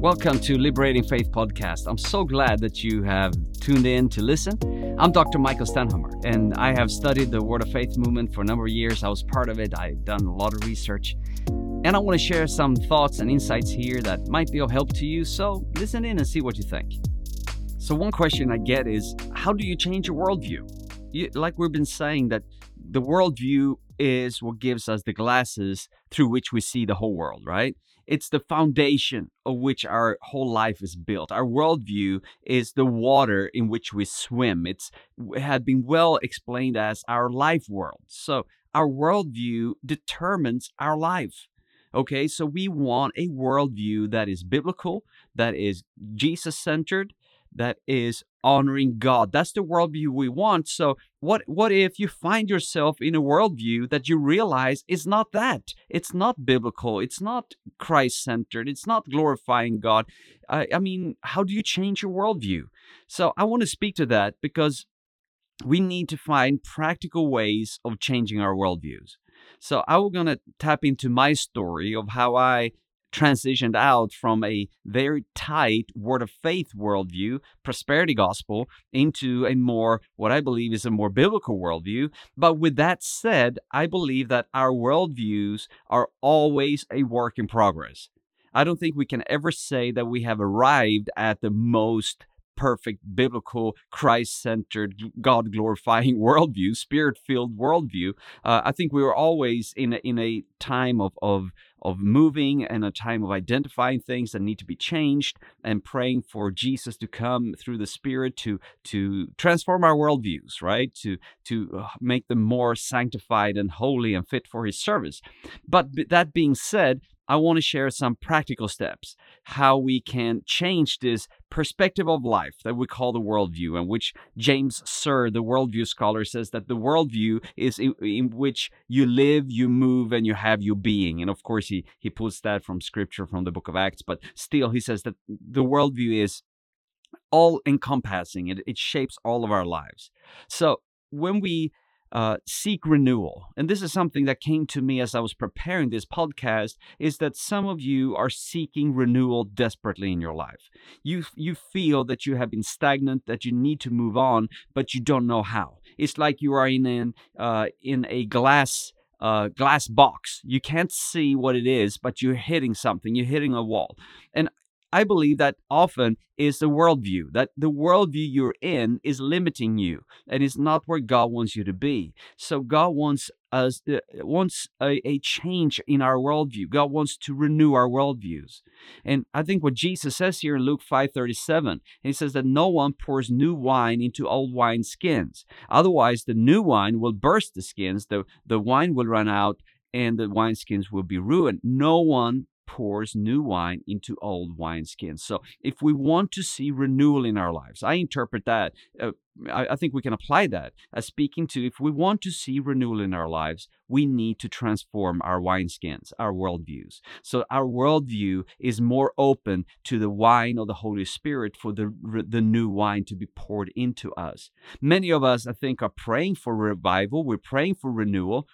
Welcome to Liberating Faith Podcast. I'm so glad that you have tuned in to listen. I'm Dr. Mikael Stenhammar, and I have studied the Word of Faith movement for a number of years. I was part of it, I've done a lot of research, and I want to share some thoughts and insights here that might be of help to you. So listen in and see what you think. So, one question I get is how do you change your worldview? You, like we've been saying, that the worldview is what gives us the glasses through which we see the whole world, right? It's the foundation of which our whole life is built. Our worldview is the water in which we swim. It's it had been well explained as our life world. So our worldview determines our life. Okay, so we want a worldview that is biblical, that is Jesus centered, that is honoring God. That's the worldview we want. So what what if you find yourself in a worldview that you realize is not that? It's not biblical. It's not Christ centered. It's not glorifying God. I, I mean, how do you change your worldview? So I want to speak to that because we need to find practical ways of changing our worldviews. So I'm gonna tap into my story of how I transitioned out from a very tight word of faith worldview, prosperity gospel, into a more, what I believe is a more biblical worldview. But with that said, I believe that our worldviews are always a work in progress. I don't think we can ever say that we have arrived at the most perfect biblical christ-centered god-glorifying worldview spirit-filled worldview uh, i think we were always in a, in a time of, of of moving and a time of identifying things that need to be changed and praying for Jesus to come through the Spirit to to transform our worldviews, right? To to uh, make them more sanctified and holy and fit for His service. But that being said, I want to share some practical steps how we can change this perspective of life that we call the worldview, and which James Sire, the worldview scholar, says that the worldview is in, in, which you live, you move, and you have your being. And of course, he he pulls that from scripture from the book of Acts, but still, he says that the worldview is all encompassing. It it shapes all of our lives. So when we uh, seek renewal. And this is something that came to me as I was preparing this podcast is that some of you are seeking renewal desperately in your life. You you feel that you have been stagnant, that you need to move on, but you don't know how. It's like you are in an uh, in a glass uh, glass box. You can't see what it is, but you're hitting something. You're hitting a wall. And I believe that often is the worldview, that the worldview you're in is limiting you and is not where God wants you to be. So God wants us uh, wants a, a, change in our worldview. God wants to renew our worldviews. And I think what Jesus says here in Luke 5:37, he says that no one pours new wine into old wine skins. Otherwise, the new wine will burst the skins, the, the wine will run out, and the wineskins will be ruined. No one pours new wine into old wineskins. So, if we want to see renewal in our lives, I interpret that, uh, I, I, think we can apply that as speaking to if we want to see renewal in our lives, we need to transform our wineskins, our worldviews. So, our worldview is more open to the wine of the Holy Spirit for the, the new wine to be poured into us. Many of us, I think, are praying for revival, we're praying for renewal,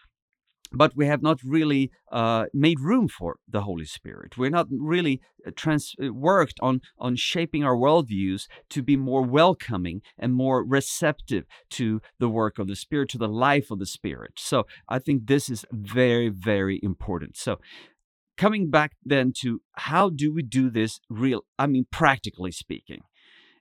but we have not really uh, made room for the Holy Spirit. We're not really uh, trans- uh, worked on on shaping our worldviews to be more welcoming and more receptive to the work of the Spirit, to the life of the Spirit. So I think this is very, very important. So coming back then to how do we do this real? I mean, practically speaking.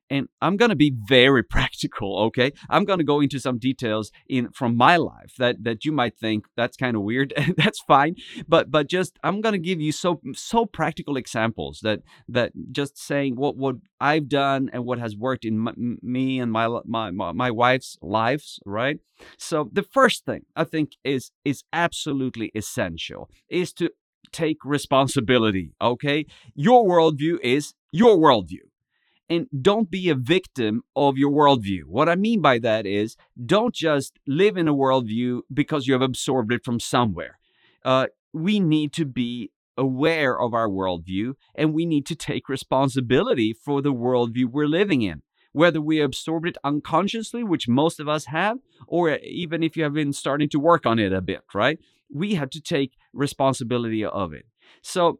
And I'm going to be very practical, okay? I'm going to go into some details in from my life that that you might think that's kind of weird. that's fine, but but just I'm going to give you so so practical examples that that just saying what what I've done and what has worked in my, me and my, my my my wife's lives, right? So the first thing I think is is absolutely essential is to take responsibility, okay? Your worldview is your worldview and don't be a victim of your worldview. What I mean by that is don't just live in a worldview because you have absorbed it from somewhere. Uh, we need to be aware of our worldview and we need to take responsibility for the worldview we're living in. Whether we absorbed it unconsciously, which most of us have, or even if you have been starting to work on it a bit, right? We have to take responsibility of it. So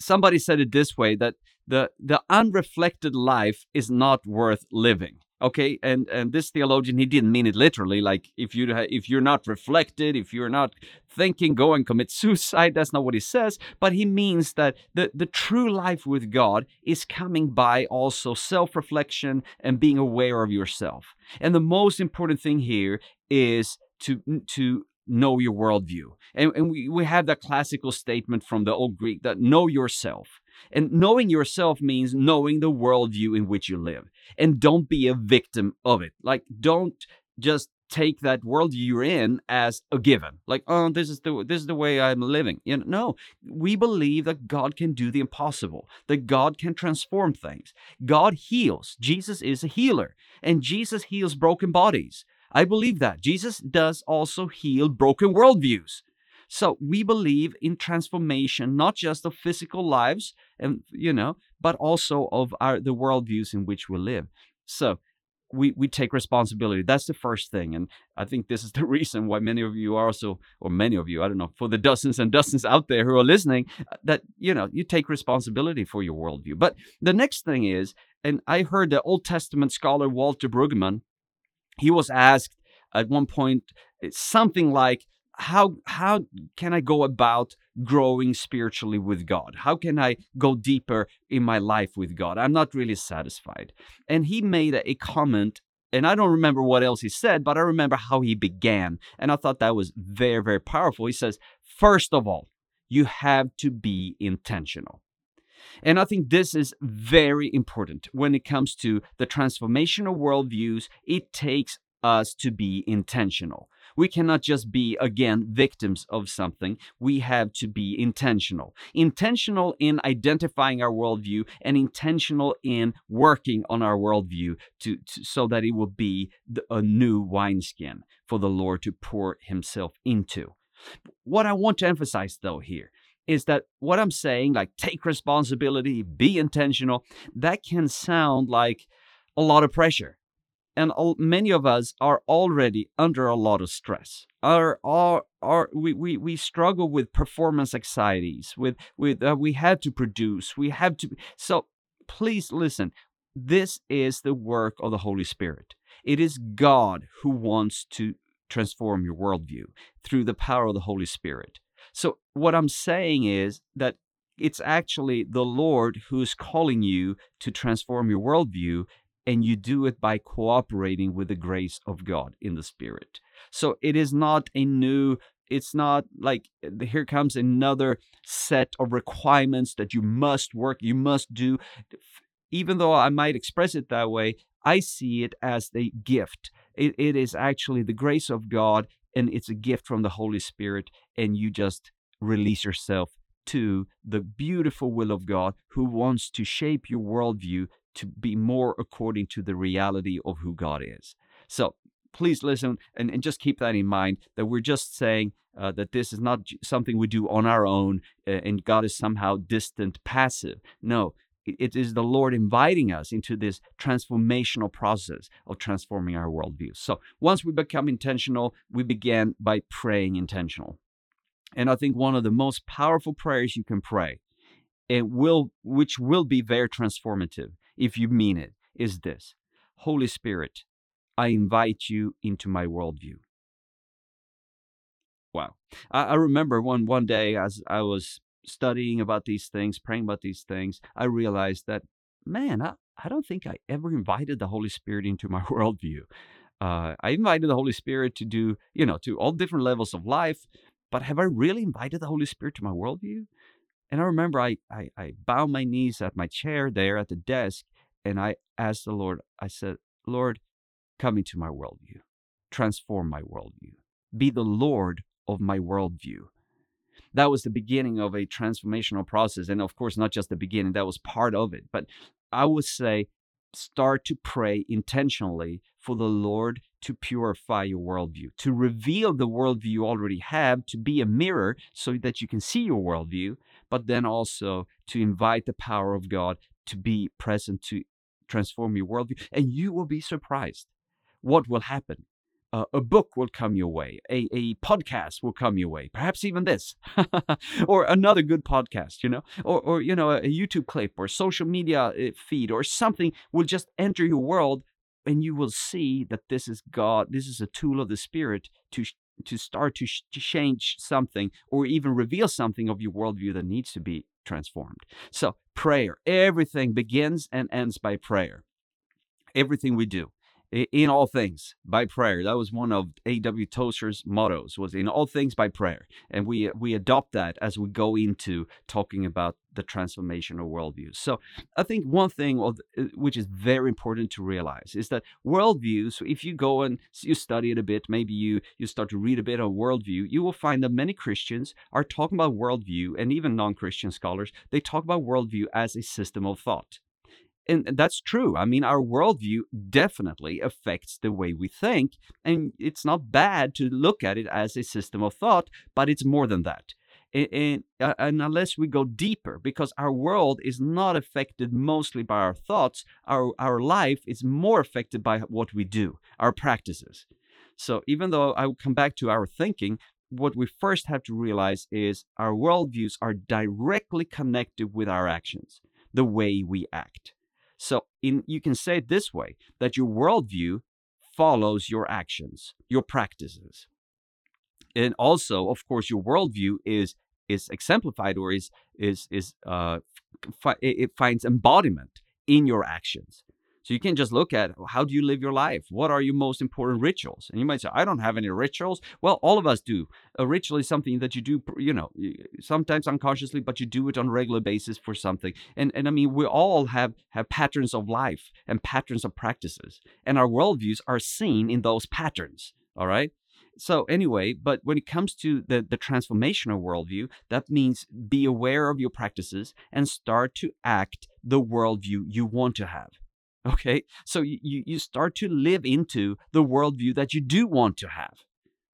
somebody said it this way that the the unreflected life is not worth living okay? And and this theologian he didn't mean it literally like if you if you're not reflected if you're not thinking go and commit suicide that's not what he says but he means that the the true life with god is coming by also self-reflection and being aware of yourself. And the most important thing here is to to know your worldview. And, and we, we have that classical statement from the old greek that know yourself and knowing yourself means knowing the worldview in which you live. And don't be a victim of it. Like, don't just take that worldview you're in as a given. Like, oh, this is the this is the way I'm living. You know, no, we believe that God can do the impossible, that God can transform things. God heals. Jesus is a healer, and Jesus heals broken bodies. I believe that. Jesus does also heal broken worldviews. So we believe in transformation, not just of physical lives, and you know, but also of our the worldviews in which we live. So we, we take responsibility. That's the first thing. And I think this is the reason why many of you are also, or many of you, I don't know, for the dozens and dozens out there who are listening, uh, that, you know, you take responsibility for your worldview. But the next thing is, and I heard the Old Testament scholar Walter Brueggemann, he was asked at one point something like, how how can I go about growing spiritually with God? How can I go deeper in my life with God? I'm not really satisfied. And he made a, comment and I don't remember what else he said, but I remember how he began. And I thought that was very, very powerful. He says, first of all, you have to be intentional. And I think this is very important when it comes to the transformational worldviews. It takes us to be intentional. We cannot just be, again, victims of something. We have to be intentional. Intentional in identifying our worldview and intentional in working on our worldview to, to so that it will be the, a new wineskin for the Lord to pour Himself into. What I want to emphasize, though, here is that what I'm saying, like take responsibility, be intentional, that can sound like a lot of pressure and all, many of us are already under a lot of stress. Are are, are we, we we struggle with performance anxieties with with uh, we have to produce we have to so please listen. This is the work of the holy spirit. It is god who wants to transform your worldview through the power of the holy spirit. So what i'm saying is that it's actually the Lord who's calling you to transform your worldview and you do it by cooperating with the grace of God in the Spirit. So it is not a new, it's not like eh, here comes another set of requirements that you must work, you must do. Even though I might express it that way, I see it as a gift. it, it is actually the grace of God and it's a gift from the Holy Spirit, and you just release yourself to the beautiful will of God who wants to shape your worldview to be more according to the reality of who God is. So please listen and, and just keep that in mind that we're just saying uh, that this is not something we do on our own uh, and God is somehow distant, passive. No, it is the Lord inviting us into this transformational process of transforming our worldview. So once we become intentional, we begin by praying intentional. And I think one of the most powerful prayers you can pray, and will which will be very transformative, if you mean it, is this Holy Spirit, I invite you into my worldview. Wow. I, I remember one, one day as I was studying about these things, praying about these things, I realized that, man, I, I don't think I ever invited the Holy Spirit into my worldview. Uh, I invited the Holy Spirit to do, you know, to all different levels of life, but have I really invited the Holy Spirit to my worldview? And I remember I, I, I bowed my knees at my chair there at the desk and I asked the Lord, I said, Lord, come into my worldview, transform my worldview, be the Lord of my worldview. That was the beginning of a transformational process. And of course, not just the beginning, that was part of it. But I would say, start to pray intentionally for the Lord to purify your worldview, to reveal the worldview you already have, to be a mirror so that you can see your worldview, but then also to invite the power of God to be present to transform your worldview. And you will be surprised what will happen. uh, a book will come your way, a, a podcast will come your way, perhaps even this, or another good podcast, you know, or, or you know, a, a YouTube clip or social media uh, feed or something will just enter your world and you will see that this is God, this is a tool of the Spirit to to start to, sh- to change something or even reveal something of your worldview that needs to be transformed. So, prayer, everything begins and ends by prayer. Everything we do in all things by prayer. That was one of A.W. Tozer's mottos was in all things by prayer. And we we adopt that as we go into talking about the transformation of worldviews. So I think one thing uh, which is very important to realize is that worldviews, if you go and you study it a bit, maybe you, you start to read a bit on worldview, you will find that many Christians are talking about worldview and even non-Christian scholars, they talk about worldview as a system of thought and that's true. I mean, our worldview definitely affects the way we think. And it's not bad to look at it as a system of thought, but it's more than that. And, and, uh, and, unless we go deeper, because our world is not affected mostly by our thoughts, our, our life is more affected by what we do, our practices. So even though I will come back to our thinking, what we first have to realize is our worldviews are directly connected with our actions, the way we act. So in you can say it this way that your worldview follows your actions, your practices. And also, of course, your worldview is is exemplified or is is is uh, it finds embodiment in your actions. So you can just look at how do you live your life? What are your most important rituals? And you might say, I don't have any rituals. Well, all of us do. A ritual is something that you do, you know, sometimes unconsciously, but you do it on a regular basis for something. And and I mean, we all have have patterns of life and patterns of practices, and our worldviews are seen in those patterns. All right. So anyway, but when it comes to the, the transformational worldview, that means be aware of your practices and start to act the worldview you want to have. Okay, so you, you start to live into the worldview that you do want to have.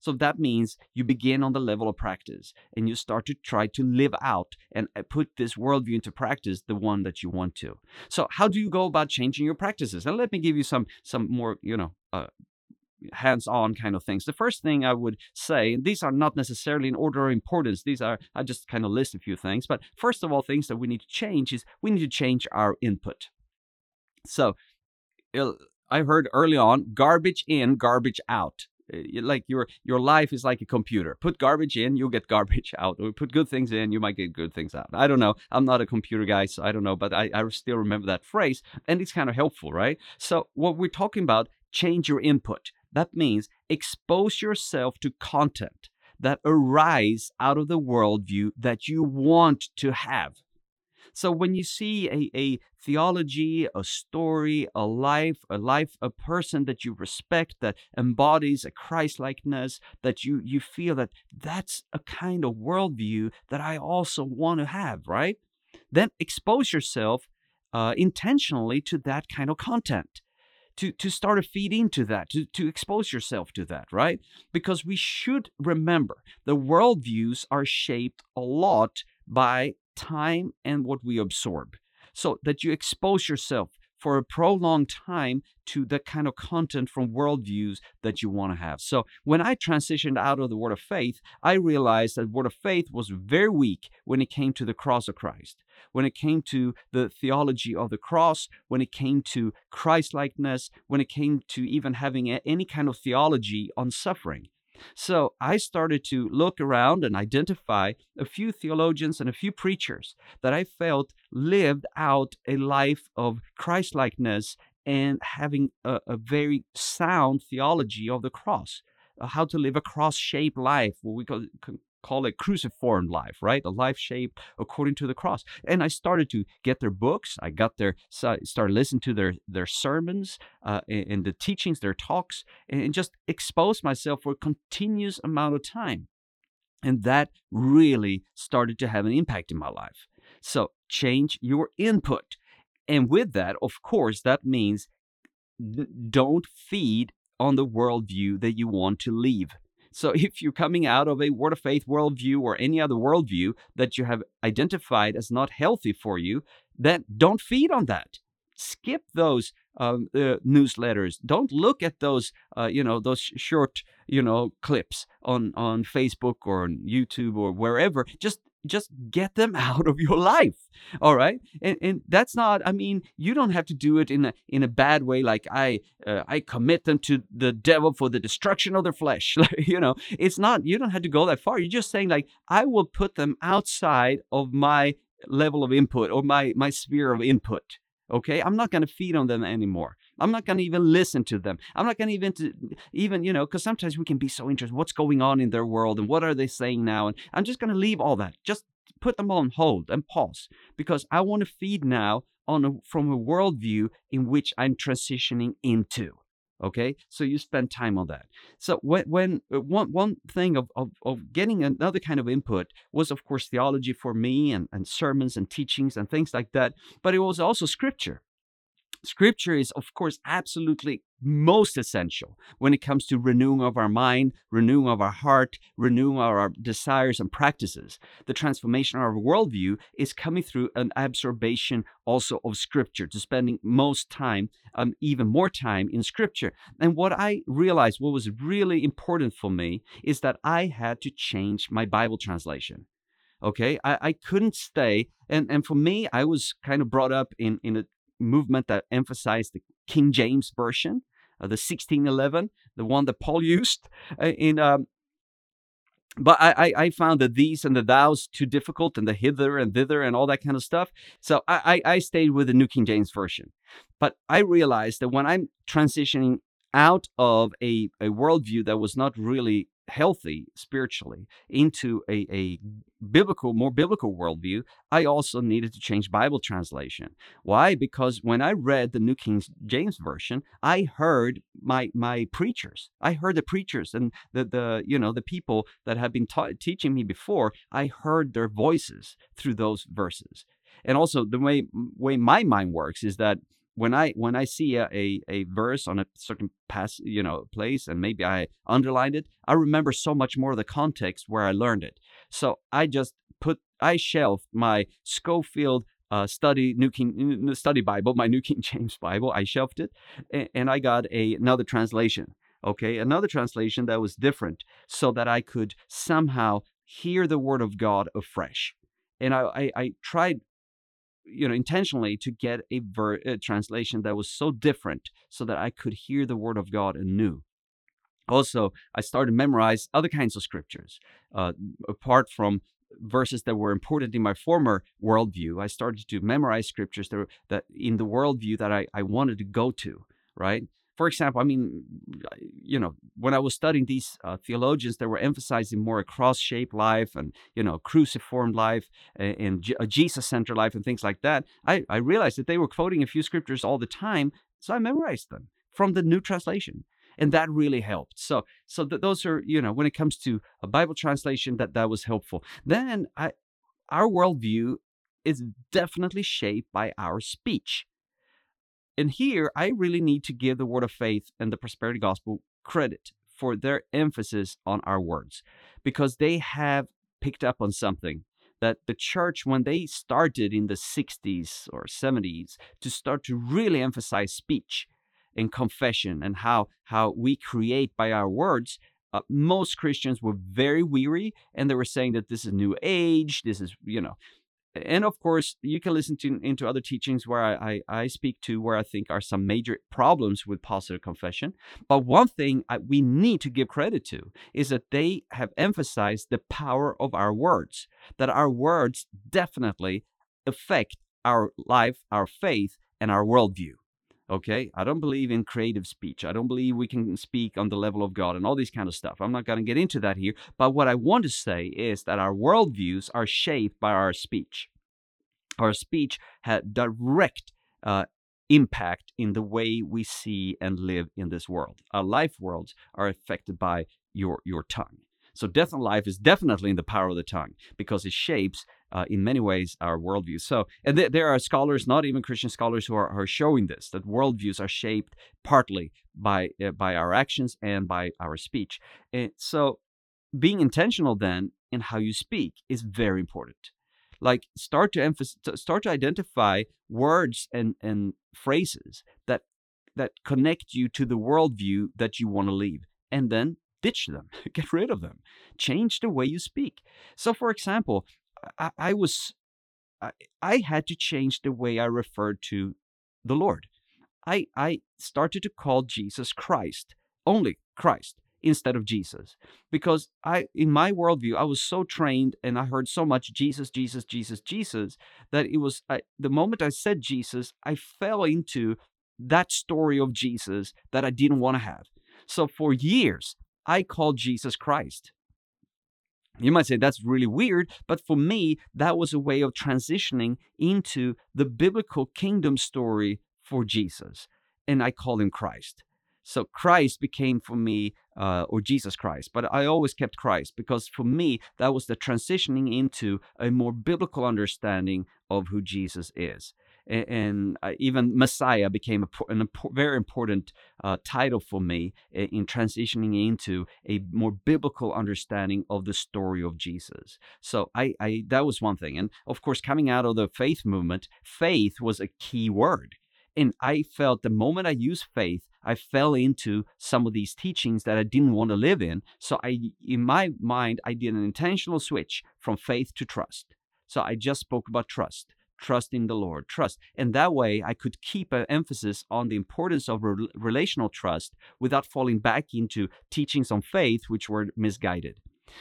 So that means you begin on the level of practice and you start to try to live out and uh, put this worldview into practice, the one that you want to. So how do you go about changing your practices? And let me give you some some more, you know, uh, hands-on kind of things. The first thing I would say, and these are not necessarily in order of importance. These are I just kind of list a few things. But first of all, things that we need to change is we need to change our input. So I heard early on garbage in, garbage out. Eh, like your your life is like a computer. Put garbage in, you'll get garbage out. Or put good things in, you might get good things out. I don't know. I'm not a computer guy, so I don't know, but I, I still remember that phrase, and it's kind of helpful, right? So what we're talking about, change your input. That means expose yourself to content that arise out of the worldview that you want to have. So when you see a, a theology, a story, a life, a life, a person that you respect that embodies a Christ-likeness, that you you feel that that's a kind of worldview that I also want to have, right? Then expose yourself uh, intentionally to that kind of content. To, to start to feed into that, to, to expose yourself to that, right? Because we should remember the worldviews are shaped a lot by time and what we absorb. So that you expose yourself for a prolonged time to the kind of content from worldviews that you want to have. So when I transitioned out of the Word of Faith, I realized that Word of Faith was very weak when it came to the cross of Christ, when it came to the theology of the cross, when it came to Christ-likeness, when it came to even having any kind of theology on suffering. So I started to look around and identify a few theologians and a few preachers that I felt lived out a life of Christlikeness and having a, a very sound theology of the cross, uh, how to live a cross shaped life, what we call, call it cruciform life, right? A life shaped according to the cross. And I started to get their books. I got their started listening to their their sermons uh, and, and the teachings, their talks, and just exposed myself for a continuous amount of time. And that really started to have an impact in my life. So change your input. And with that, of course, that means don't feed on the worldview that you want to leave. So if you're coming out of a word of faith worldview or any other worldview that you have identified as not healthy for you, then don't feed on that. Skip those um, uh, newsletters. Don't look at those, uh, you know, those short, you know, clips on on Facebook or on YouTube or wherever. Just just get them out of your life all right? And, and that's not i mean you don't have to do it in a in a bad way like i uh, i commit them to the devil for the destruction of their flesh you know? It's not you don't have to go that far. You're just saying like i will put them outside of my level of input or my my sphere of input okay? I'm not going to feed on them anymore i'm not going to even listen to them. I'm not going to even even you know because sometimes we can be so interested what's going on in their world and what are they saying now and i'm just going to leave all that. Just put them on hold and pause because i want to feed now on a, from a worldview in which i'm transitioning into okay? So you spend time on that. So when, when uh, one, one thing of, of, of getting another kind of input was of course theology for me and, and sermons and teachings and things like that but it was also scripture Scripture is, of course, absolutely most essential when it comes to renewing of our mind, renewing of our heart, renewing of our desires and practices. The transformation of our worldview is coming through an absorption also of Scripture, to spending most time, um, even more time in Scripture. And what I realized, what was really important for me, is that I had to change my Bible translation okay I, I couldn't stay and and for me i was kind of brought up in in a movement that emphasized the King James version, uh, the 1611, the one that Paul used uh, in. Um, but I, I found that these and the thous too difficult and the hither and thither and all that kind of stuff. So I, I stayed with the New King James Version. But I realized that when I'm transitioning out of a, a worldview that was not really healthy spiritually into a, a biblical, more biblical worldview, I also needed to change Bible translation. Why? Because when I read the New King James Version, I heard my my preachers. I heard the preachers and the the you know the people that have been ta- teaching me before. I heard their voices through those verses. And also the way way my mind works is that when I when I see a, a, a verse on a certain pass you know place and maybe I underlined it, I remember so much more of the context where I learned it. So I just put I shelved my Scofield uh, study New King study Bible, my New King James Bible. I shelved it, and, and I got a, another translation. Okay, another translation that was different, so that I could somehow hear the Word of God afresh. And I, I, I tried you know intentionally to get a, ver- a translation that was so different so that i could hear the word of god anew also i started to memorize other kinds of scriptures uh, apart from verses that were important in my former worldview i started to memorize scriptures that, were, that in the worldview that I, I wanted to go to right for example, I mean, you know, when I was studying these uh, theologians that were emphasizing more a cross-shaped life and you know cruciform life and, Jesus-centered life and things like that, I, I realized that they were quoting a few scriptures all the time, so I memorized them from the New Translation and that really helped. So so th- those are you know when it comes to a bible translation that that was helpful. Then i our worldview is definitely shaped by our speech and here, I really need to give the Word of Faith and the Prosperity Gospel credit for their emphasis on our words because they have picked up on something that the church, when they started in the 60s or 70s to start to really emphasize speech and confession and how, how we create by our words, uh, most Christians were very weary and they were saying that this is new age, this is, you know, and of course you can listen to into other teachings where I, I, I speak to where i think are some major problems with positive confession. But one thing I, we need to give credit to is that they have emphasized the power of our words that our words definitely affect our life our faith and our worldview Okay, I don't believe in creative speech. I don't believe we can speak on the level of God and all these kind of stuff. I'm not going to get into that here. But what I want to say is that our worldviews are shaped by our speech. Our speech had direct uh, impact in the way we see and live in this world. Our life worlds are affected by your your tongue. So death and life is definitely in the power of the tongue because it shapes uh, in many ways our worldviews. So, and th- there are scholars, not even Christian scholars, who are, are showing this that worldviews are shaped partly by uh, by our actions and by our speech. And so, being intentional then in how you speak is very important. Like start to emphasize, start to identify words and and phrases that that connect you to the worldview that you want to leave, and then ditch them, get rid of them, change the way you speak. So, for example, I, I was I, I had to change the way I referred to the Lord. I I started to call Jesus Christ, only Christ instead of Jesus. Because I in my worldview, I was so trained and I heard so much Jesus, Jesus, Jesus, Jesus that it was I, the moment I said Jesus, I fell into that story of Jesus that I didn't want to have. So for years, I called Jesus Christ. You might say that's really weird, but for me, that was a way of transitioning into the biblical kingdom story for Jesus. And I call him Christ. So Christ became for me, uh, or Jesus Christ, but I always kept Christ because for me, that was the transitioning into a more biblical understanding of who Jesus is. And, uh, even Messiah became a, an impo- very important uh, title for me in, in transitioning into a more biblical understanding of the story of Jesus. So I, I that was one thing. And of course, coming out of the faith movement, faith was a key word and I felt the moment I used faith, I fell into some of these teachings that I didn't want to live in. So I, in my mind, I did an intentional switch from faith to trust. So I just spoke about trust, trust in the Lord, trust. And that way I could keep an emphasis on the importance of re- relational trust without falling back into teachings on faith, which were misguided.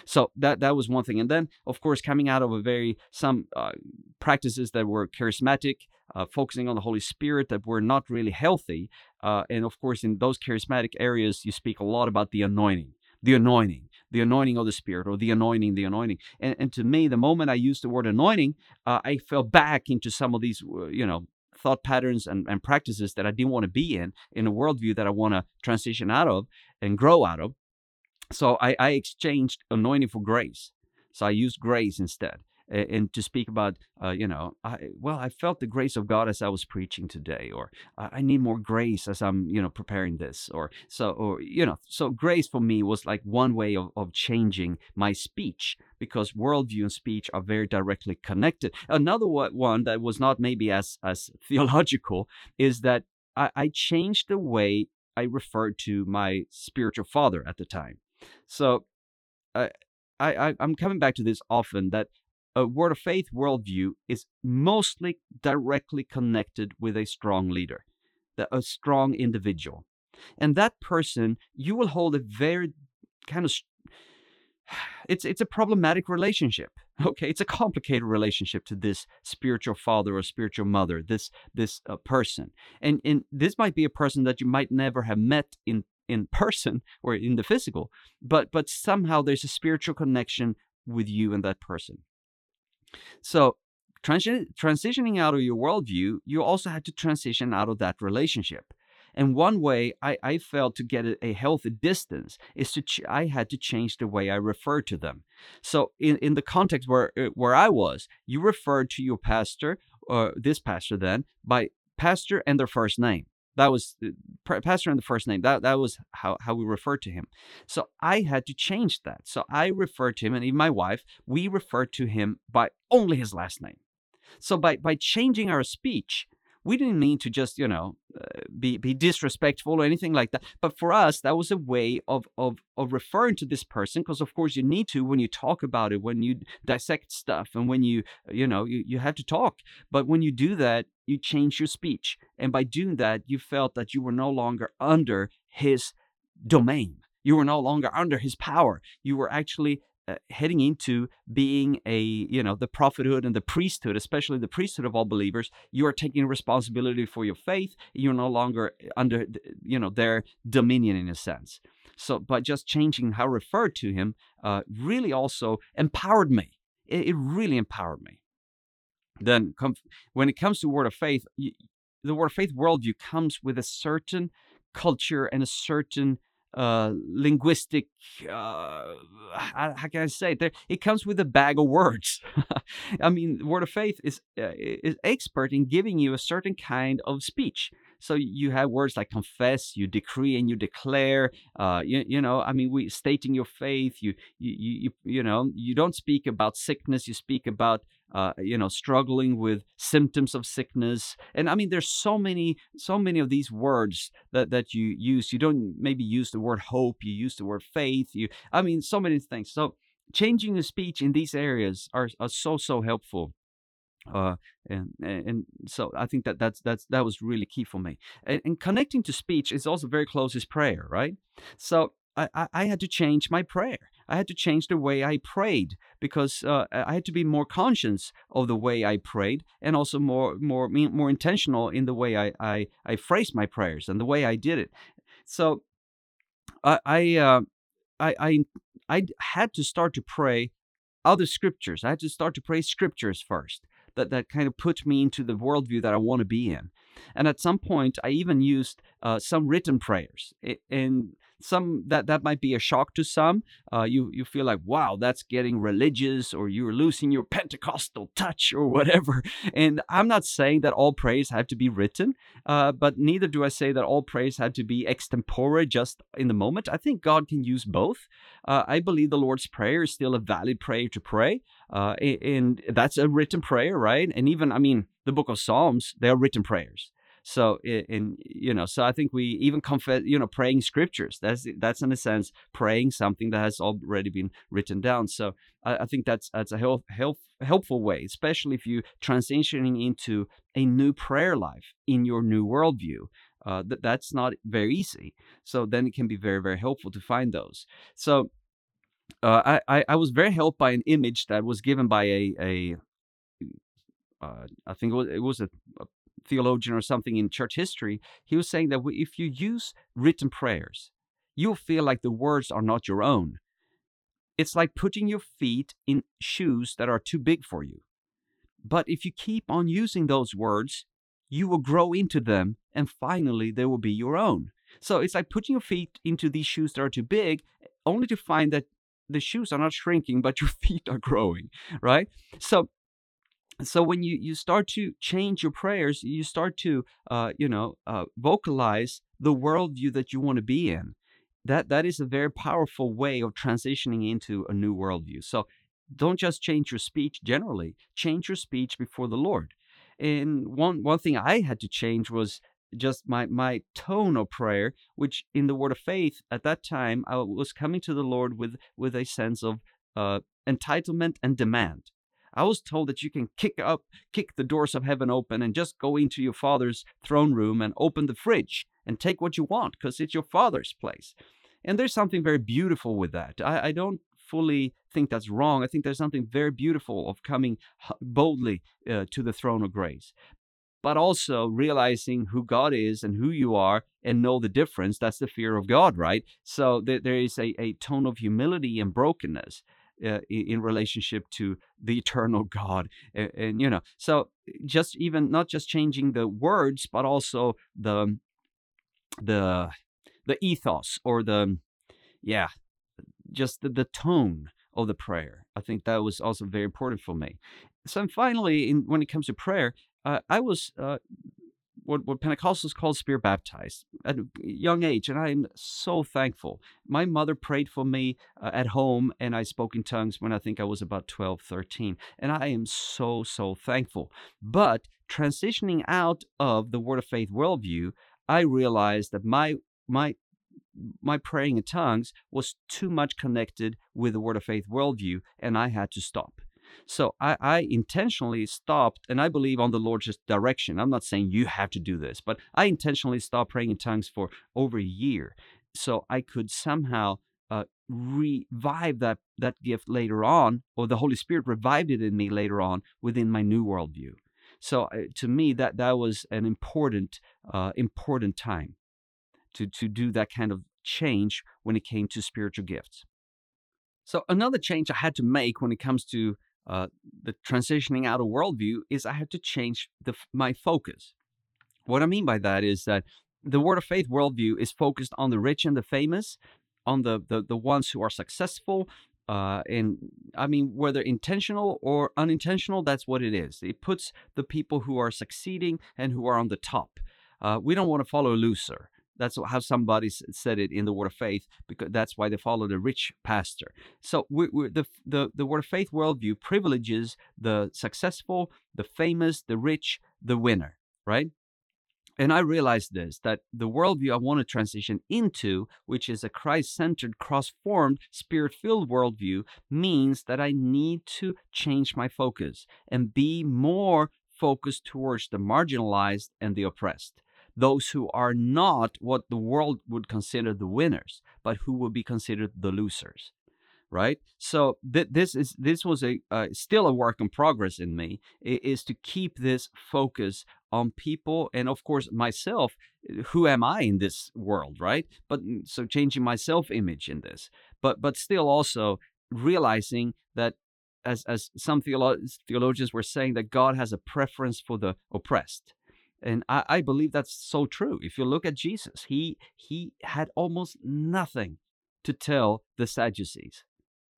So that that was one thing, and then of course coming out of a very some uh, practices that were charismatic, uh, focusing on the Holy Spirit that were not really healthy. Uh, and of course, in those charismatic areas, you speak a lot about the anointing, the anointing, the anointing of the Spirit, or the anointing, the anointing. And, and to me, the moment I used the word anointing, uh, I fell back into some of these, uh, you know, thought patterns and, and practices that I didn't want to be in, in a worldview that I want to transition out of and grow out of. So I, I exchanged anointing for grace. So I used grace instead and to speak about, uh, you know, I, well, I felt the grace of God as I was preaching today, or I need more grace as I'm, you know, preparing this, or so, or you know, so grace for me was like one way of, of changing my speech because worldview and speech are very directly connected. Another one that was not maybe as as theological is that I, I changed the way I referred to my spiritual father at the time. So. I, I, I'm coming back to this often that a word of faith worldview is mostly directly connected with a strong leader, a strong individual. And that person, you will hold a very kind of it's it's a problematic relationship. Okay, it's a complicated relationship to this spiritual father or spiritual mother, this this uh, person, and and this might be a person that you might never have met in in person or in the physical, but but somehow there's a spiritual connection with you and that person. So, transi- transitioning out of your worldview, you also had to transition out of that relationship. And one way I, I felt to get a, healthy distance is to ch- I had to change the way I referred to them. So in, in the context where uh, where I was, you referred to your pastor or this pastor then by pastor and their first name. That was uh, pastor in the first name. That that was how, how we referred to him. So I had to change that. So I referred to him, and even my wife, we referred to him by only his last name. So by by changing our speech, we didn't mean to just you know uh, be be disrespectful or anything like that but for us that was a way of of of referring to this person because of course you need to when you talk about it when you dissect stuff and when you you know you, you have to talk but when you do that you change your speech and by doing that you felt that you were no longer under his domain. You were no longer under his power. You were actually uh, heading into being a you know the prophethood and the priesthood especially the priesthood of all believers you are taking responsibility for your faith. You're no longer under you know their dominion in a sense. So by just changing how I referred to him uh, really also empowered me. It, it, really empowered me. Then when it comes to word of faith you, the word of faith worldview comes with a certain culture and a certain uh, linguistic uh, how, can I say it? it comes with a bag of words. I mean, Word of Faith is uh, is expert in giving you a certain kind of speech. So you have words like confess, you decree, and you declare. Uh, you, you know, I mean, we stating your faith. You, you, you, you know, you don't speak about sickness. You speak about uh, you know struggling with symptoms of sickness and i mean there's so many so many of these words that that you use you don't maybe use the word hope you use the word faith you i mean so many things so changing the speech in these areas are, are so so helpful uh, and and so I think that that's that's that was really key for me. And, and connecting to speech is also very close as prayer, right? So I, I, I had to change my prayer. I had to change the way I prayed because uh, I had to be more conscious of the way I prayed and also more more more intentional in the way I I, I phrased my prayers and the way I did it. So I I, uh, I I I had to start to pray other scriptures. I had to start to pray scriptures first that, that kind of put me into the worldview that I want to be in. And at some point, I even used uh, some written prayers. And some that that might be a shock to some. Uh, you you feel like wow, that's getting religious, or you're losing your Pentecostal touch, or whatever. And I'm not saying that all prayers have to be written, uh, but neither do I say that all prayers have to be extempore, just in the moment. I think God can use both. Uh, I believe the Lord's prayer is still a valid prayer to pray, uh, and that's a written prayer, right? And even I mean, the Book of Psalms, they are written prayers. So in you know, so I think we even confess, you know, praying scriptures. That's that's in a sense praying something that has already been written down. So I, I think that's that's a help, help, helpful way, especially if you transitioning into a new prayer life in your new worldview. Uh, that that's not very easy. So then it can be very very helpful to find those. So. Uh, I, I was very helped by an image that was given by a, a uh, I think it was, a, theologian or something in church history, he was saying that if you use written prayers, you'll feel like the words are not your own. It's like putting your feet in shoes that are too big for you. But if you keep on using those words, you will grow into them and finally they will be your own. So it's like putting your feet into these shoes that are too big, only to find that the shoes are not shrinking, but your feet are growing, right? So so when you you start to change your prayers you start to uh, you know uh, vocalize the worldview that you want to be in. That that is a very powerful way of transitioning into a new worldview. So don't just change your speech generally change your speech before the lord. And one one thing i had to change was just my my tone of prayer which in the word of faith at that time i was coming to the lord with with a sense of uh, entitlement and demand I was told that you can kick up, kick the doors of heaven open and just go into your father's throne room and open the fridge and take what you want because it's your father's place. And there's something very beautiful with that. I, I don't fully think that's wrong. I think there's something very beautiful of coming boldly uh, to the throne of grace. But also realizing who God is and who you are and know the difference. That's the fear of God, right? So th- there is a, a tone of humility and brokenness uh, in relationship to the eternal God. And, and, you know, so just even not just changing the words, but also the the the ethos or the yeah, just the, the tone of the prayer. I think that was also very important for me. So finally, in, when it comes to prayer, uh, I was uh, what, what Pentecostals call spirit baptized at a young age, and I am so thankful. My mother prayed for me uh, at home, and I spoke in tongues when I think I was about 12, 13, and I am so, so thankful. But transitioning out of the Word of Faith worldview, I realized that my my my praying in tongues was too much connected with the Word of Faith worldview, and I had to stop. So I, I intentionally stopped, and I believe on the Lord's direction. I'm not saying you have to do this, but I intentionally stopped praying in tongues for over a year, so I could somehow uh, revive that that gift later on, or the Holy Spirit revived it in me later on within my new worldview. So uh, to me, that that was an important uh, important time to to do that kind of change when it came to spiritual gifts. So another change I had to make when it comes to uh, the transitioning out of worldview is I have to change the, my focus. What I mean by that is that the Word of Faith worldview is focused on the rich and the famous, on the the, the ones who are successful. Uh, and I mean, whether intentional or unintentional, that's what it is. It puts the people who are succeeding and who are on the top. Uh, we don't want to follow a loser. That's how somebody said it in the Word of Faith, because that's why they follow the rich pastor. So we're, we're the, the, the Word of Faith worldview privileges the successful, the famous, the rich, the winner, right? And I realized this that the worldview I want to transition into, which is a Christ centered, cross formed, spirit filled worldview, means that I need to change my focus and be more focused towards the marginalized and the oppressed those who are not what the world would consider the winners, but who will be considered the losers. Right. So th- this is this was a uh, still a work in progress in me is to keep this focus on people and of course myself. Who am I in this world, right? But mm, so changing my self image in this, but but still also realizing that as as some theolo- theologians were saying that God has a preference for the oppressed and I, I believe that's so true if you look at jesus he he had almost nothing to tell the sadducees.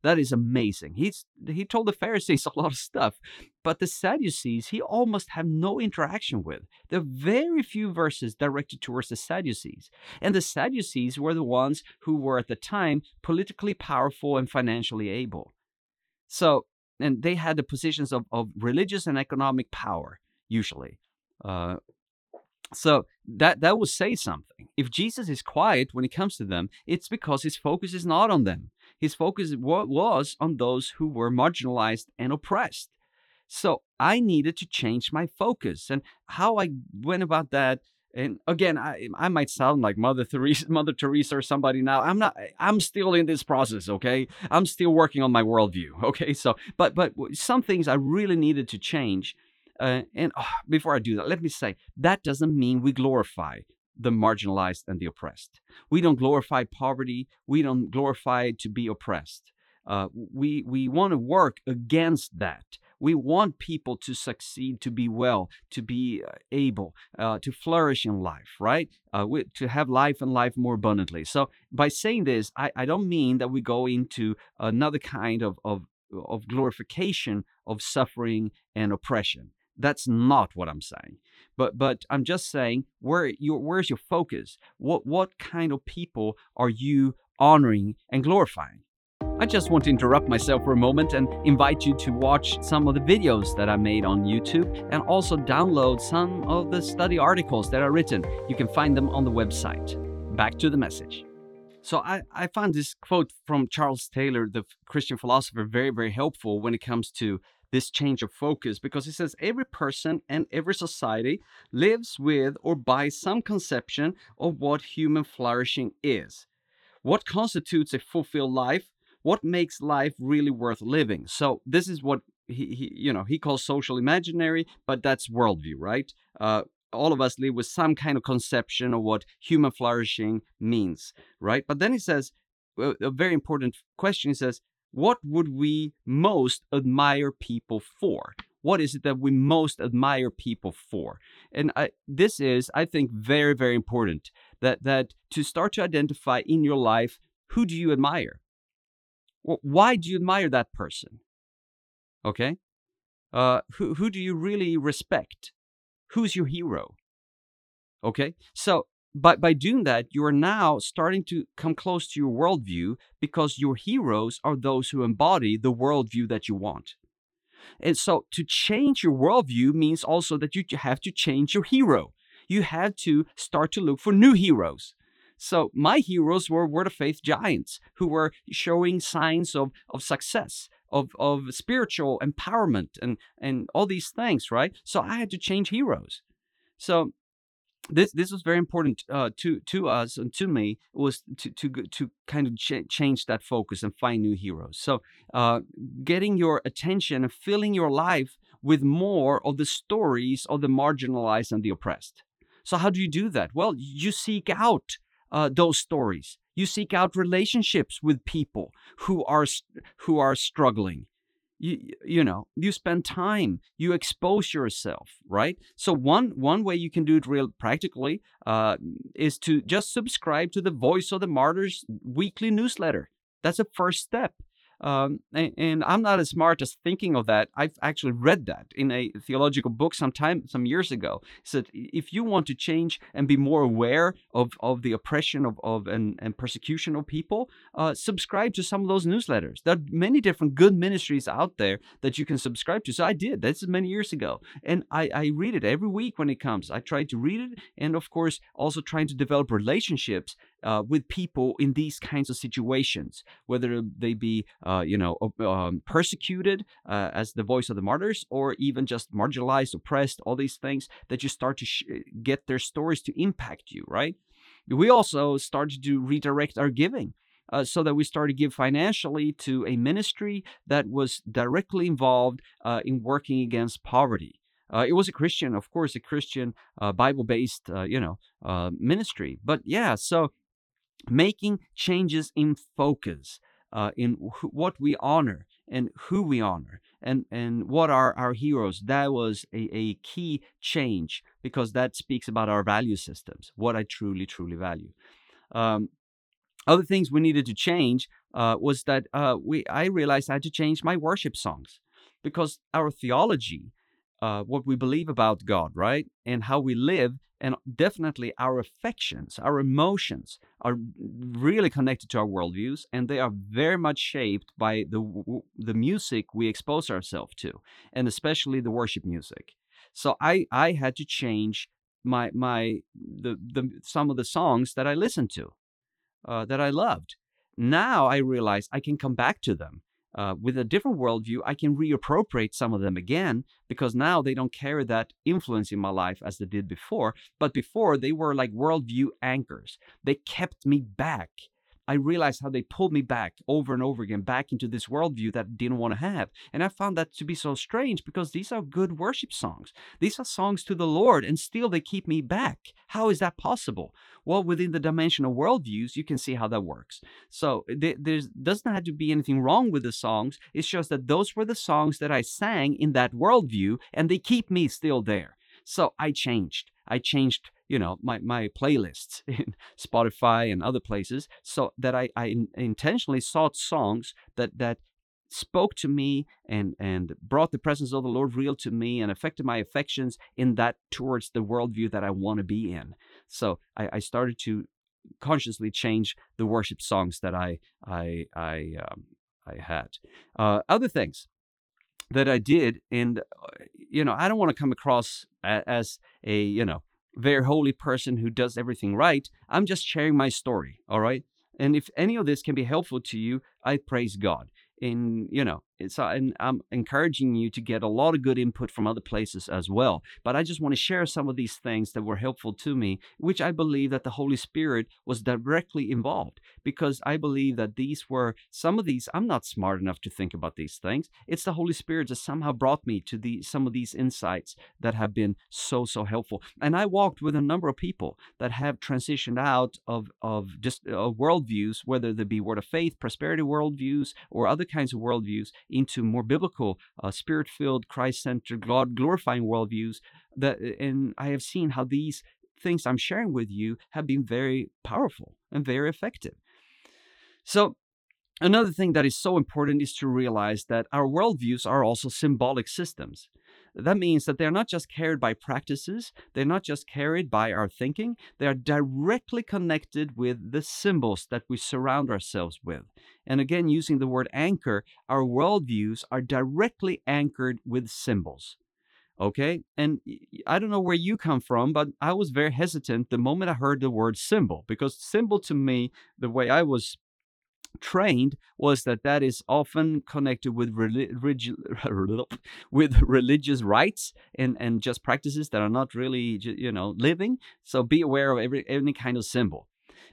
That is amazing. He's he told the pharisees a lot of stuff but the sadducees he almost have no interaction with. There are very few verses directed towards the sadducees and the sadducees were the ones who were at the time politically powerful and financially able. So and they had the positions of, of religious and economic power usually uh, so that that will say something. If Jesus is quiet when it comes to them, it's because his focus is not on them. His focus was on those who were marginalized and oppressed. So I needed to change my focus, and how I went about that. And again, I I might sound like Mother Teresa, Mother Teresa, or somebody now. I'm not. I'm still in this process. Okay, I'm still working on my worldview. Okay, so but but some things I really needed to change uh, and oh, before I do that, let me say that doesn't mean we glorify the marginalized and the oppressed. We don't glorify poverty. We don't glorify to be oppressed. Uh, we we want to work against that. We want people to succeed, to be well, to be uh, able uh, to flourish in life, right? Uh, we, to have life and life more abundantly. So by saying this, I, I don't mean that we go into another kind of, of of glorification of suffering and oppression. That's not what I'm saying. But but I'm just saying where your where's your focus? What what kind of people are you honoring and glorifying? I just want to interrupt myself for a moment and invite you to watch some of the videos that I made on YouTube and also download some of the study articles that are written. You can find them on the website. Back to the message. So I, I found this quote from Charles Taylor, the Christian philosopher, very, very helpful when it comes to this change of focus because he says every person and every society lives with or by some conception of what human flourishing is. What constitutes a fulfilled life? What makes life really worth living? So this is what he, he you know he calls social imaginary, but that's worldview, right? Uh, all of us live with some kind of conception of what human flourishing means, right? But then he says a very important question. He says, what would we most admire people for? What is it that we most admire people for? And I, this is, I think, very, very important that that to start to identify in your life who do you admire? Why do you admire that person? Okay, uh, who who do you really respect? Who's your hero? Okay, so by, by doing that, you are now starting to come close to your worldview because your heroes are those who embody the worldview that you want. And so to change your worldview means also that you have to change your hero. You have to start to look for new heroes. So my heroes were Word of Faith giants who were showing signs of, of success, of, of spiritual empowerment and, and all these things, right? So I had to change heroes. So this this was very important uh, to to us and to me was to to to kind of ch- change that focus and find new heroes. So uh, getting your attention and filling your life with more of the stories of the marginalized and the oppressed. So how do you do that? Well, you seek out uh, those stories. You seek out relationships with people who are who are struggling you you know you spend time you expose yourself right? So one one way you can do it real practically uh, is to just subscribe to the voice of the martyrs weekly newsletter. That's a first step Um, and, and, I'm not as smart as thinking of that. I've actually read that in a theological book some time, some years ago. It said if you want to change and be more aware of, of the oppression of, of and, and persecution of people, uh, subscribe to some of those newsletters. There are many different good ministries out there that you can subscribe to. So I did. That's many years ago, and I, I read it every week when it comes. I try to read it, and of course, also trying to develop relationships uh, with people in these kinds of situations, whether they be, uh, you know, um, persecuted uh, as the voice of the martyrs, or even just marginalized, oppressed, all these things that you start to sh- get their stories to impact you, right? We also started to redirect our giving. Uh, so that we started to give financially to a ministry that was directly involved uh, in working against poverty. Uh, it was a Christian, of course, a Christian uh, Bible-based, uh, you know, uh, ministry. But yeah, so making changes in focus, uh, in wh- what we honor and who we honor and, and what are our heroes. That was a, a key change because that speaks about our value systems, what I truly, truly value. Um, other things we needed to change uh, was that uh, we I realized I had to change my worship songs because our theology, uh, what we believe about God, right, and how we live and definitely our affections, our emotions are really connected to our worldviews, and they are very much shaped by the the music we expose ourselves to, and especially the worship music. So I I had to change my my the the some of the songs that I listened to, uh, that I loved. Now I realize I can come back to them uh, with a different worldview, I can reappropriate some of them again because now they don't carry that influence in my life as they did before. But before, they were like worldview anchors. They kept me back I realized how they pulled me back over and over again, back into this worldview that I didn't want to have. And I found that to be so strange because these are good worship songs. These are songs to the Lord, and still they keep me back. How is that possible? Well, within the dimension of worldviews, you can see how that works. So there doesn't have to be anything wrong with the songs. It's just that those were the songs that I sang in that worldview, and they keep me still there. So I changed. I changed you know my, my playlists in spotify and other places so that i, I intentionally sought songs that that spoke to me and and brought the presence of the lord real to me and affected my affections in that towards the worldview that i want to be in. So I, I started to consciously change the worship songs that i i i um, i had. Uh, other things that i did and uh, you know i don't want to come across as a you know very holy person who does everything right. I'm just sharing my story, all right? And if any of this can be helpful to you, I praise God in you know it's uh, and i'm encouraging you to get a lot of good input from other places as well but i just want to share some of these things that were helpful to me which i believe that the holy spirit was directly involved because i believe that these were some of these i'm not smart enough to think about these things it's the holy spirit that somehow brought me to the some of these insights that have been so so helpful and i walked with a number of people that have transitioned out of of just uh, worldviews whether they be word of faith prosperity worldviews or other kinds of worldviews into more biblical, uh, spirit filled, Christ centered, God glorifying worldviews. That, and I have seen how these things I'm sharing with you have been very powerful and very effective. So, another thing that is so important is to realize that our worldviews are also symbolic systems. That means that they're not just carried by practices, they're not just carried by our thinking, they are directly connected with the symbols that we surround ourselves with. And again, using the word anchor, our worldviews are directly anchored with symbols. Okay. And I don't know where you come from, but I was very hesitant the moment I heard the word symbol because symbol to me, the way I was trained was that that is often connected with with religious rites and and just practices that are not really you know living. So be aware of every any kind of symbol.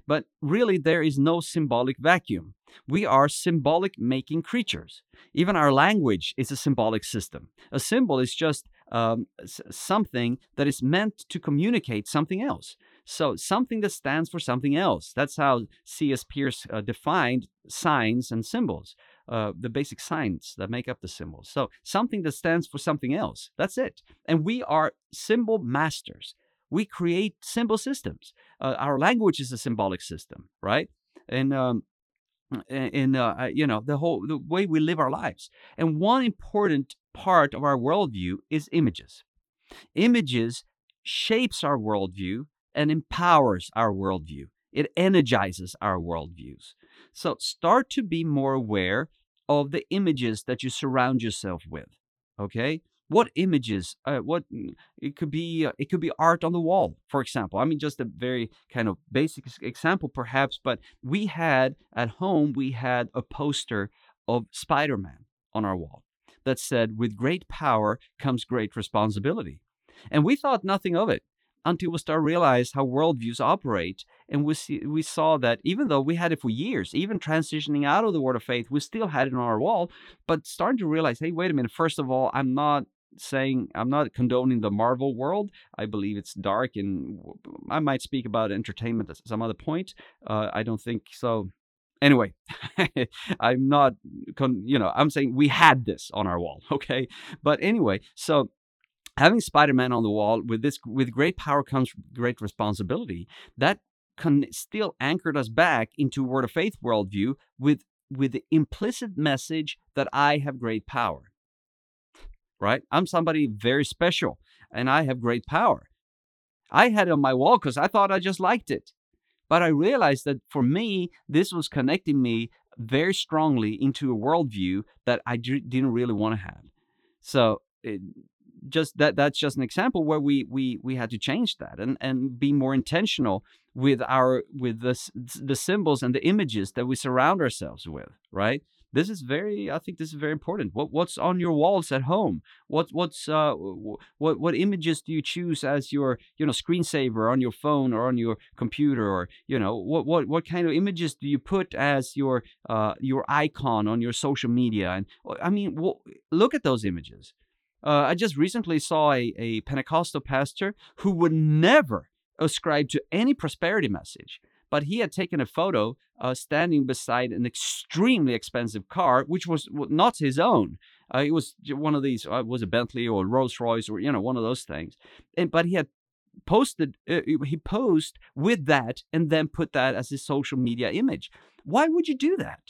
But really there is no symbolic vacuum. We are symbolic making creatures. Even our language is a symbolic system. A symbol is just um, something that is meant to communicate something else so something that stands for something else. That's how C.S. Peirce uh, defined signs and symbols, uh, the basic signs that make up the symbols. So something that stands for something else. That's it. And we are symbol masters. We create symbol systems. Uh, our language is a symbolic system, right? And um, in uh, you know the whole the way we live our lives. And one important part of our worldview is images. Images shapes our worldview and empowers our worldview. It energizes our worldviews. So start to be more aware of the images that you surround yourself with. Okay, what images? Uh, what mm, it could be? Uh, it could be art on the wall, for example. I mean, just a very kind of basic example, perhaps. But we had at home we had a poster of Spider-Man on our wall that said, "With great power comes great responsibility," and we thought nothing of it until we start realize how worldviews operate. And we see, we saw that even though we had it for years, even transitioning out of the Word of Faith, we still had it on our wall. But starting to realize, hey, wait a minute. First of all, I'm not saying I'm not condoning the Marvel world. I believe it's dark, and I might speak about entertainment at some other point. Uh, I don't think so. Anyway, I'm not, con- you know, I'm saying we had this on our wall, okay? But anyway, so having Spider-Man on the wall with this with great power comes great responsibility. That can still anchored us back into Word of Faith worldview with with the implicit message that I have great power. Right? I'm somebody very special and I have great power. I had it on my wall because I thought I just liked it. But I realized that for me, this was connecting me very strongly into a worldview that I didn't really want to have. So it, just that that's just an example where we we we had to change that and and be more intentional with our with the the symbols and the images that we surround ourselves with right? This is very i think this is very important. What what's on your walls at home? What what's uh what what images do you choose as your you know screensaver on your phone or on your computer or you know what what what kind of images do you put as your uh your icon on your social media? And i mean look at those images uh, I just recently saw a, a Pentecostal pastor who would never ascribe to any prosperity message, but he had taken a photo uh, standing beside an extremely expensive car, which was not his own. Uh, it was one of these, uh, was a Bentley or Rolls Royce or you know one of those things. And but he had posted, uh, he posed with that and then put that as his social media image. Why would you do that?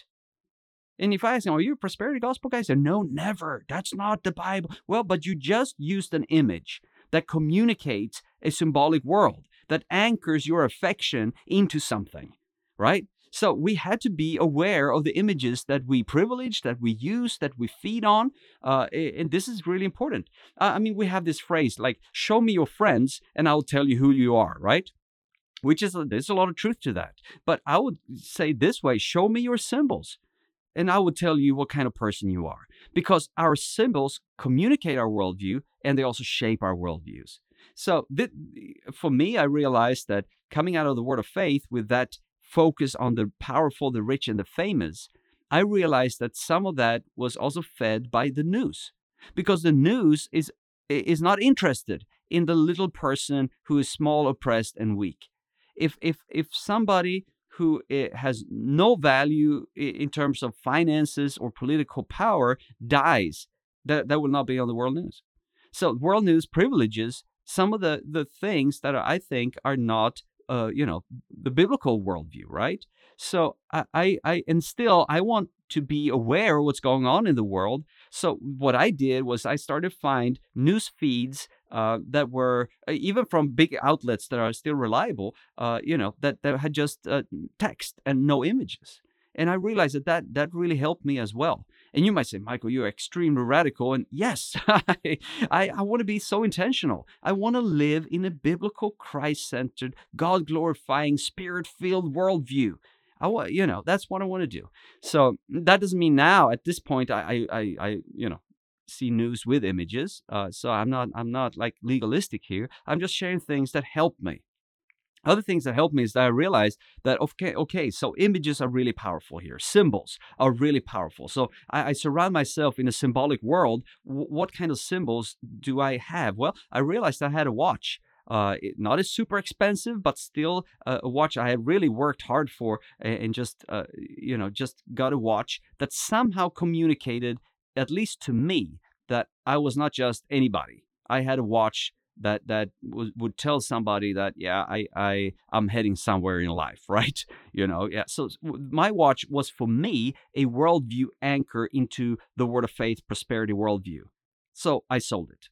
And if I ask them, are you a prosperity gospel guy? I say, no, never. That's not the Bible. Well, but you just used an image that communicates a symbolic world, that anchors your affection into something, right? So we had to be aware of the images that we privilege, that we use, that we feed on. Uh, and this is really important. Uh, I mean, we have this phrase like, show me your friends and I'll tell you who you are, right? Which is, there's a lot of truth to that. But I would say this way show me your symbols and I would tell you what kind of person you are. Because our symbols communicate our worldview and they also shape our worldviews. So, th- for me, I realized that coming out of the Word of Faith with that focus on the powerful, the rich, and the famous, I realized that some of that was also fed by the news. Because the news is, is not interested in the little person who is small, oppressed, and weak. If, if, if somebody who has no value in terms of finances or political power dies, that, that will not be on the world news. So world news privileges some of the, the things that I think are not, uh, you know, the biblical worldview, right? So I, I, I, and still I want to be aware of what's going on in the world. So what I did was I started to find news feeds uh, that were uh, even from big outlets that are still reliable, uh, you know, that, that had just uh, text and no images. And I realized that, that that really helped me as well. And you might say, Mikael, you're extremely radical. And yes, I, I, I want to be so intentional. I want to live in a biblical, Christ centered, God glorifying, spirit filled worldview. I want, you know, that's what I want to do. So that doesn't mean now at this point, I, I, I, you know, see news with images. Uh, so I'm not I'm not like legalistic here. I'm just sharing things that help me. Other things that help me is that I realized that okay, okay, so images are really powerful here. Symbols are really powerful. So I, I surround myself in a symbolic world. W- what kind of symbols do I have? Well, I realized I had a watch. Uh, not as super expensive, but still uh, a watch I had really worked hard for, and, and just uh, you know just got a watch that somehow communicated at least to me, that I was not just anybody. I had a watch that that w- would tell somebody that yeah I I I'm heading somewhere in life right? You know yeah so my watch was for me a worldview anchor into the word of faith prosperity worldview. So I sold it.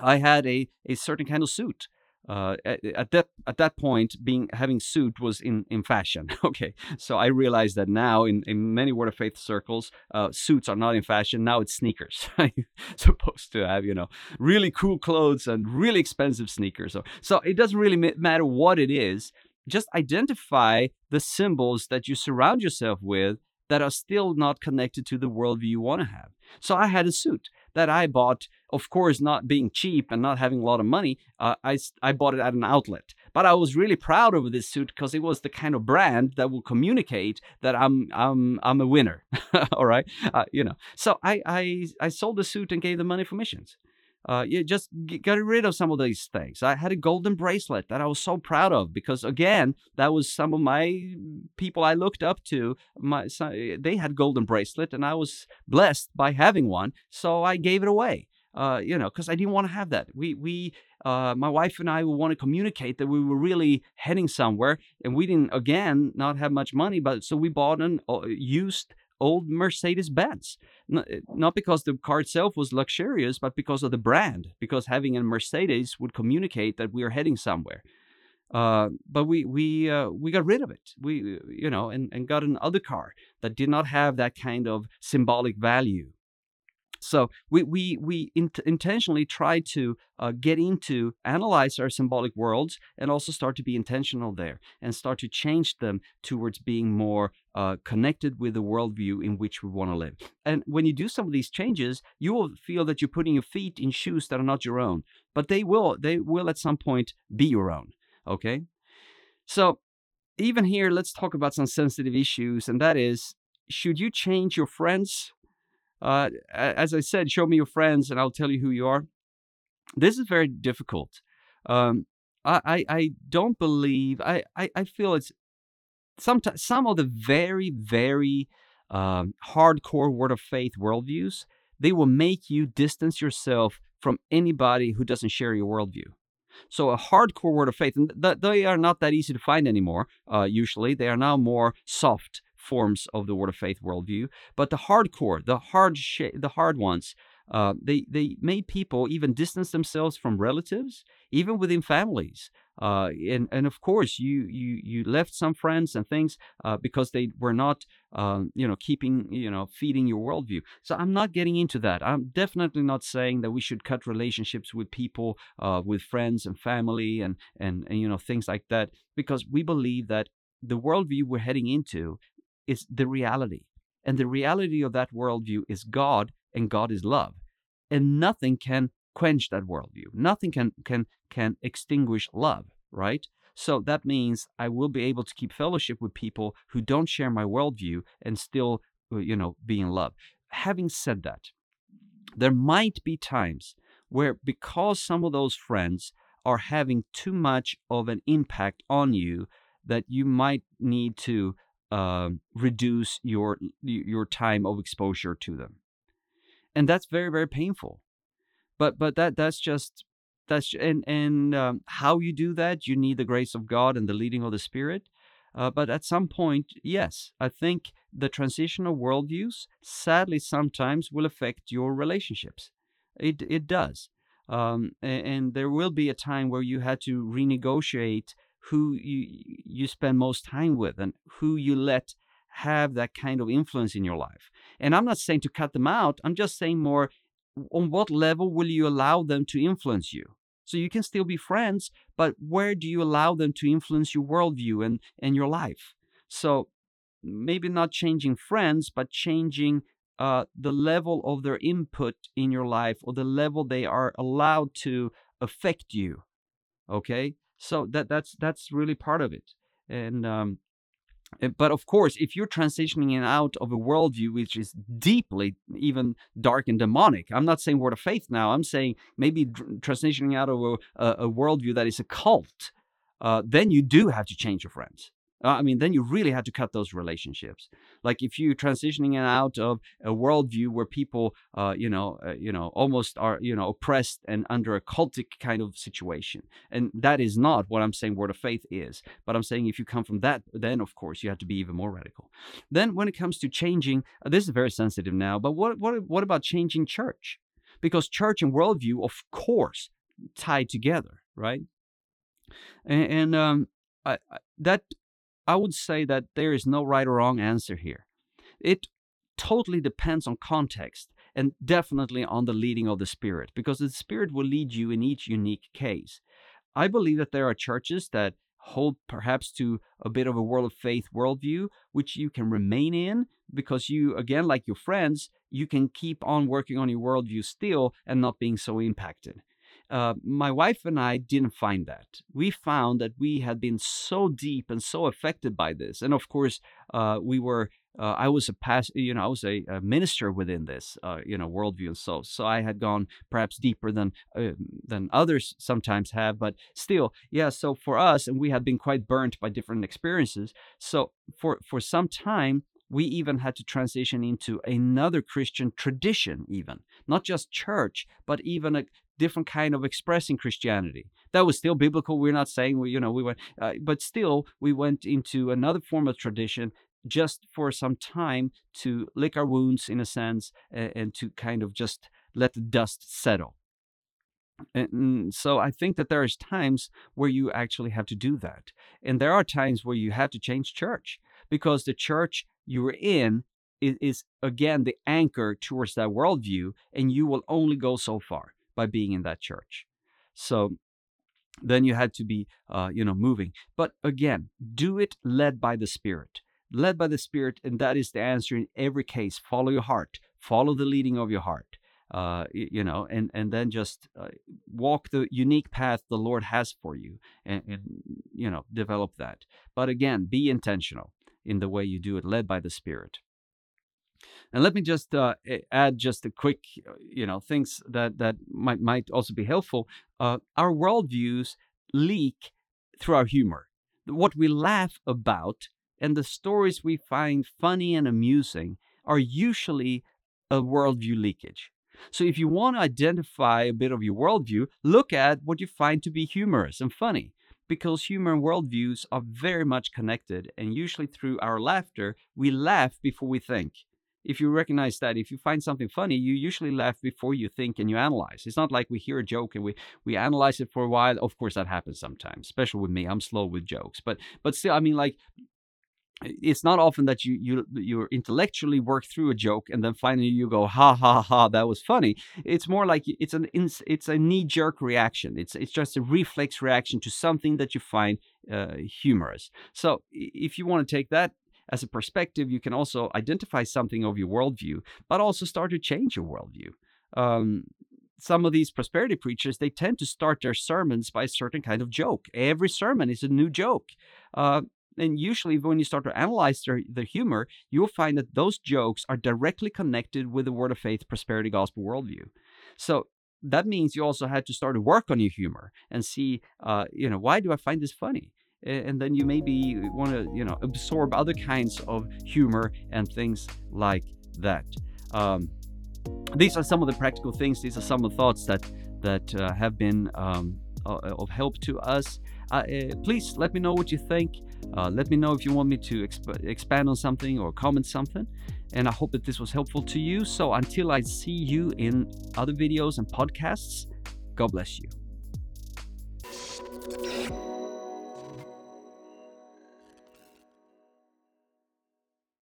I had a a certain kind of suit uh, at, at, that at that point, being having suit was in, in fashion. okay, so I realized that now in, in many word of faith circles, uh, suits are not in fashion. Now it's sneakers. supposed to have you know really cool clothes and really expensive sneakers. So so it doesn't really matter what it is. Just identify the symbols that you surround yourself with that are still not connected to the worldview you want to have. So I had a suit that I bought, of course, not being cheap and not having a lot of money. Uh, I, I bought it at an outlet. But I was really proud of this suit because it was the kind of brand that will communicate that I'm I'm I'm a winner. All right, uh, you know. So I I I sold the suit and gave the money for missions uh, you just got rid of some of these things. I had a golden bracelet that I was so proud of because, again, that was some of my people I looked up to. My they had golden bracelet, and I was blessed by having one, so I gave it away. Uh, you know, because I didn't want to have that. We we uh, my wife and I we want to communicate that we were really heading somewhere, and we didn't again not have much money, but so we bought an uh, used old Mercedes Benz. Eh, not because the car itself was luxurious, but because of the brand, because having a Mercedes would communicate that we are heading somewhere. Uh, but we we uh, we got rid of it. We you know and, and got another car that did not have that kind of symbolic value. So we we we int- intentionally try to uh, get into analyze our symbolic worlds and also start to be intentional there and start to change them towards being more uh, connected with the worldview in which we want to live. And when you do some of these changes, you will feel that you're putting your feet in shoes that are not your own, but they will they will at some point be your own. Okay, so even here, let's talk about some sensitive issues, and that is, should you change your friends? Uh, as I said, show me your friends, and I'll tell you who you are. This is very difficult. Um, I, I, I don't believe I, I, I feel it's sometimes some of the very very um, hardcore word of faith worldviews they will make you distance yourself from anybody who doesn't share your worldview so a hardcore word of faith and th- they are not that easy to find anymore uh, usually they are now more soft forms of the word of faith worldview but the hardcore the hard sh- the hard ones uh, they they made people even distance themselves from relatives even within families uh, and and of course you you you left some friends and things uh, because they were not um, you know keeping you know feeding your worldview. So I'm not getting into that. I'm definitely not saying that we should cut relationships with people, uh, with friends and family and, and and you know things like that because we believe that the worldview we're heading into is the reality, and the reality of that worldview is God and God is love, and nothing can quench that worldview. Nothing can can can extinguish love, right? So that means I will be able to keep fellowship with people who don't share my worldview and still, uh, you know, be in love. Having said that, there might be times where because some of those friends are having too much of an impact on you that you might need to uh, reduce your your time of exposure to them. And that's very very painful. But but that that's just that's and and um, how you do that you need the grace of god and the leading of the spirit. Uh, but at some point yes i think the transitional worldviews sadly sometimes will affect your relationships. It it does. Um, and, and there will be a time where you had to renegotiate who you you spend most time with and who you let have that kind of influence in your life. And I'm not saying to cut them out. I'm just saying more on what level will you allow them to influence you? So you can still be friends, but where do you allow them to influence your worldview and, and your life? So maybe not changing friends, but changing uh, the level of their input in your life or the level they are allowed to affect you. Okay, so that that's that's really part of it. And um, but of course, if you're transitioning out of a worldview which is deeply even dark and demonic, I'm not saying word of faith now. I'm saying maybe transitioning out of a, a, a worldview that is a cult. Uh, then you do have to change your friends. Uh, I mean, then you really had to cut those relationships. Like if you're transitioning out of a worldview where people, uh, you know, uh, you know, almost are, you know, oppressed and under a cultic kind of situation, and that is not what I'm saying. Word of faith is, but I'm saying if you come from that, then of course you have to be even more radical. Then when it comes to changing, uh, this is very sensitive now. But what what what about changing church? Because church and worldview, of course, tied together, right? And, and um, I, I, that I would say that there is no right or wrong answer here. It totally depends on context and definitely on the leading of the Spirit, because the Spirit will lead you in each unique case. I believe that there are churches that hold perhaps to a bit of a Word of Faith worldview, which you can remain in because you, again, like your friends, you can keep on working on your worldview still and not being so impacted. Uh, my wife and I didn't find that. We found that we had been so deep and so affected by this, and of course, uh, we were. Uh, I was a past, you know, I was a, a minister within this, uh, you know, worldview, and so so I had gone perhaps deeper than uh, than others sometimes have, but still, yeah. So for us, and we had been quite burnt by different experiences. So for for some time, we even had to transition into another Christian tradition, even not just church, but even a different kind of expressing Christianity. That was still biblical. We're not saying we, you know, we went, uh, but still we went into another form of tradition just for some time to lick our wounds in a sense and, and to kind of just let the dust settle. And so I think that there is times where you actually have to do that. And there are times where you have to change church because the church you were in is, is again the anchor towards that worldview, and you will only go so far by being in that church. So then you had to be, uh, you know, moving. But again, do it led by the Spirit. Led by the Spirit, and that is the answer in every case. Follow your heart. Follow the leading of your heart. Uh, you know, and and then just uh, walk the unique path the Lord has for you, and, and you know, develop that. But again, be intentional in the way you do it, led by the Spirit. And let me just uh, add just a quick, uh, you know, things that that might might also be helpful. Uh, our worldviews leak through our humor, what we laugh about, and the stories we find funny and amusing are usually a worldview leakage. So if you want to identify a bit of your worldview, look at what you find to be humorous and funny because humor and worldviews are very much connected, and usually through our laughter, we laugh before we think. If you recognize that, if you find something funny, you usually laugh before you think and you analyze. It's not like we hear a joke and we, we analyze it for a while. Of course, that happens sometimes, especially with me. I'm slow with jokes, but but still, I mean, like it's not often that you you you intellectually work through a joke and then finally you go ha ha ha that was funny it's more like it's an it's a knee jerk reaction it's it's just a reflex reaction to something that you find uh, humorous so if you want to take that as a perspective you can also identify something of your worldview but also start to change your worldview um, some of these prosperity preachers they tend to start their sermons by a certain kind of joke every sermon is a new joke uh, and usually, when you start to analyze their, their humor, you'll find that those jokes are directly connected with the Word of Faith prosperity gospel worldview. So that means you also had to start to work on your humor and see, uh, you know, why do I find this funny? And then you maybe want to, you know, absorb other kinds of humor and things like that. Um, these are some of the practical things. These are some of the thoughts that that uh, have been um, of help to us. Uh, eh, please let me know what you think. Uh, let me know if you want me to exp- expand on something or comment something. And I hope that this was helpful to you. So until I see you in other videos and podcasts, God bless you.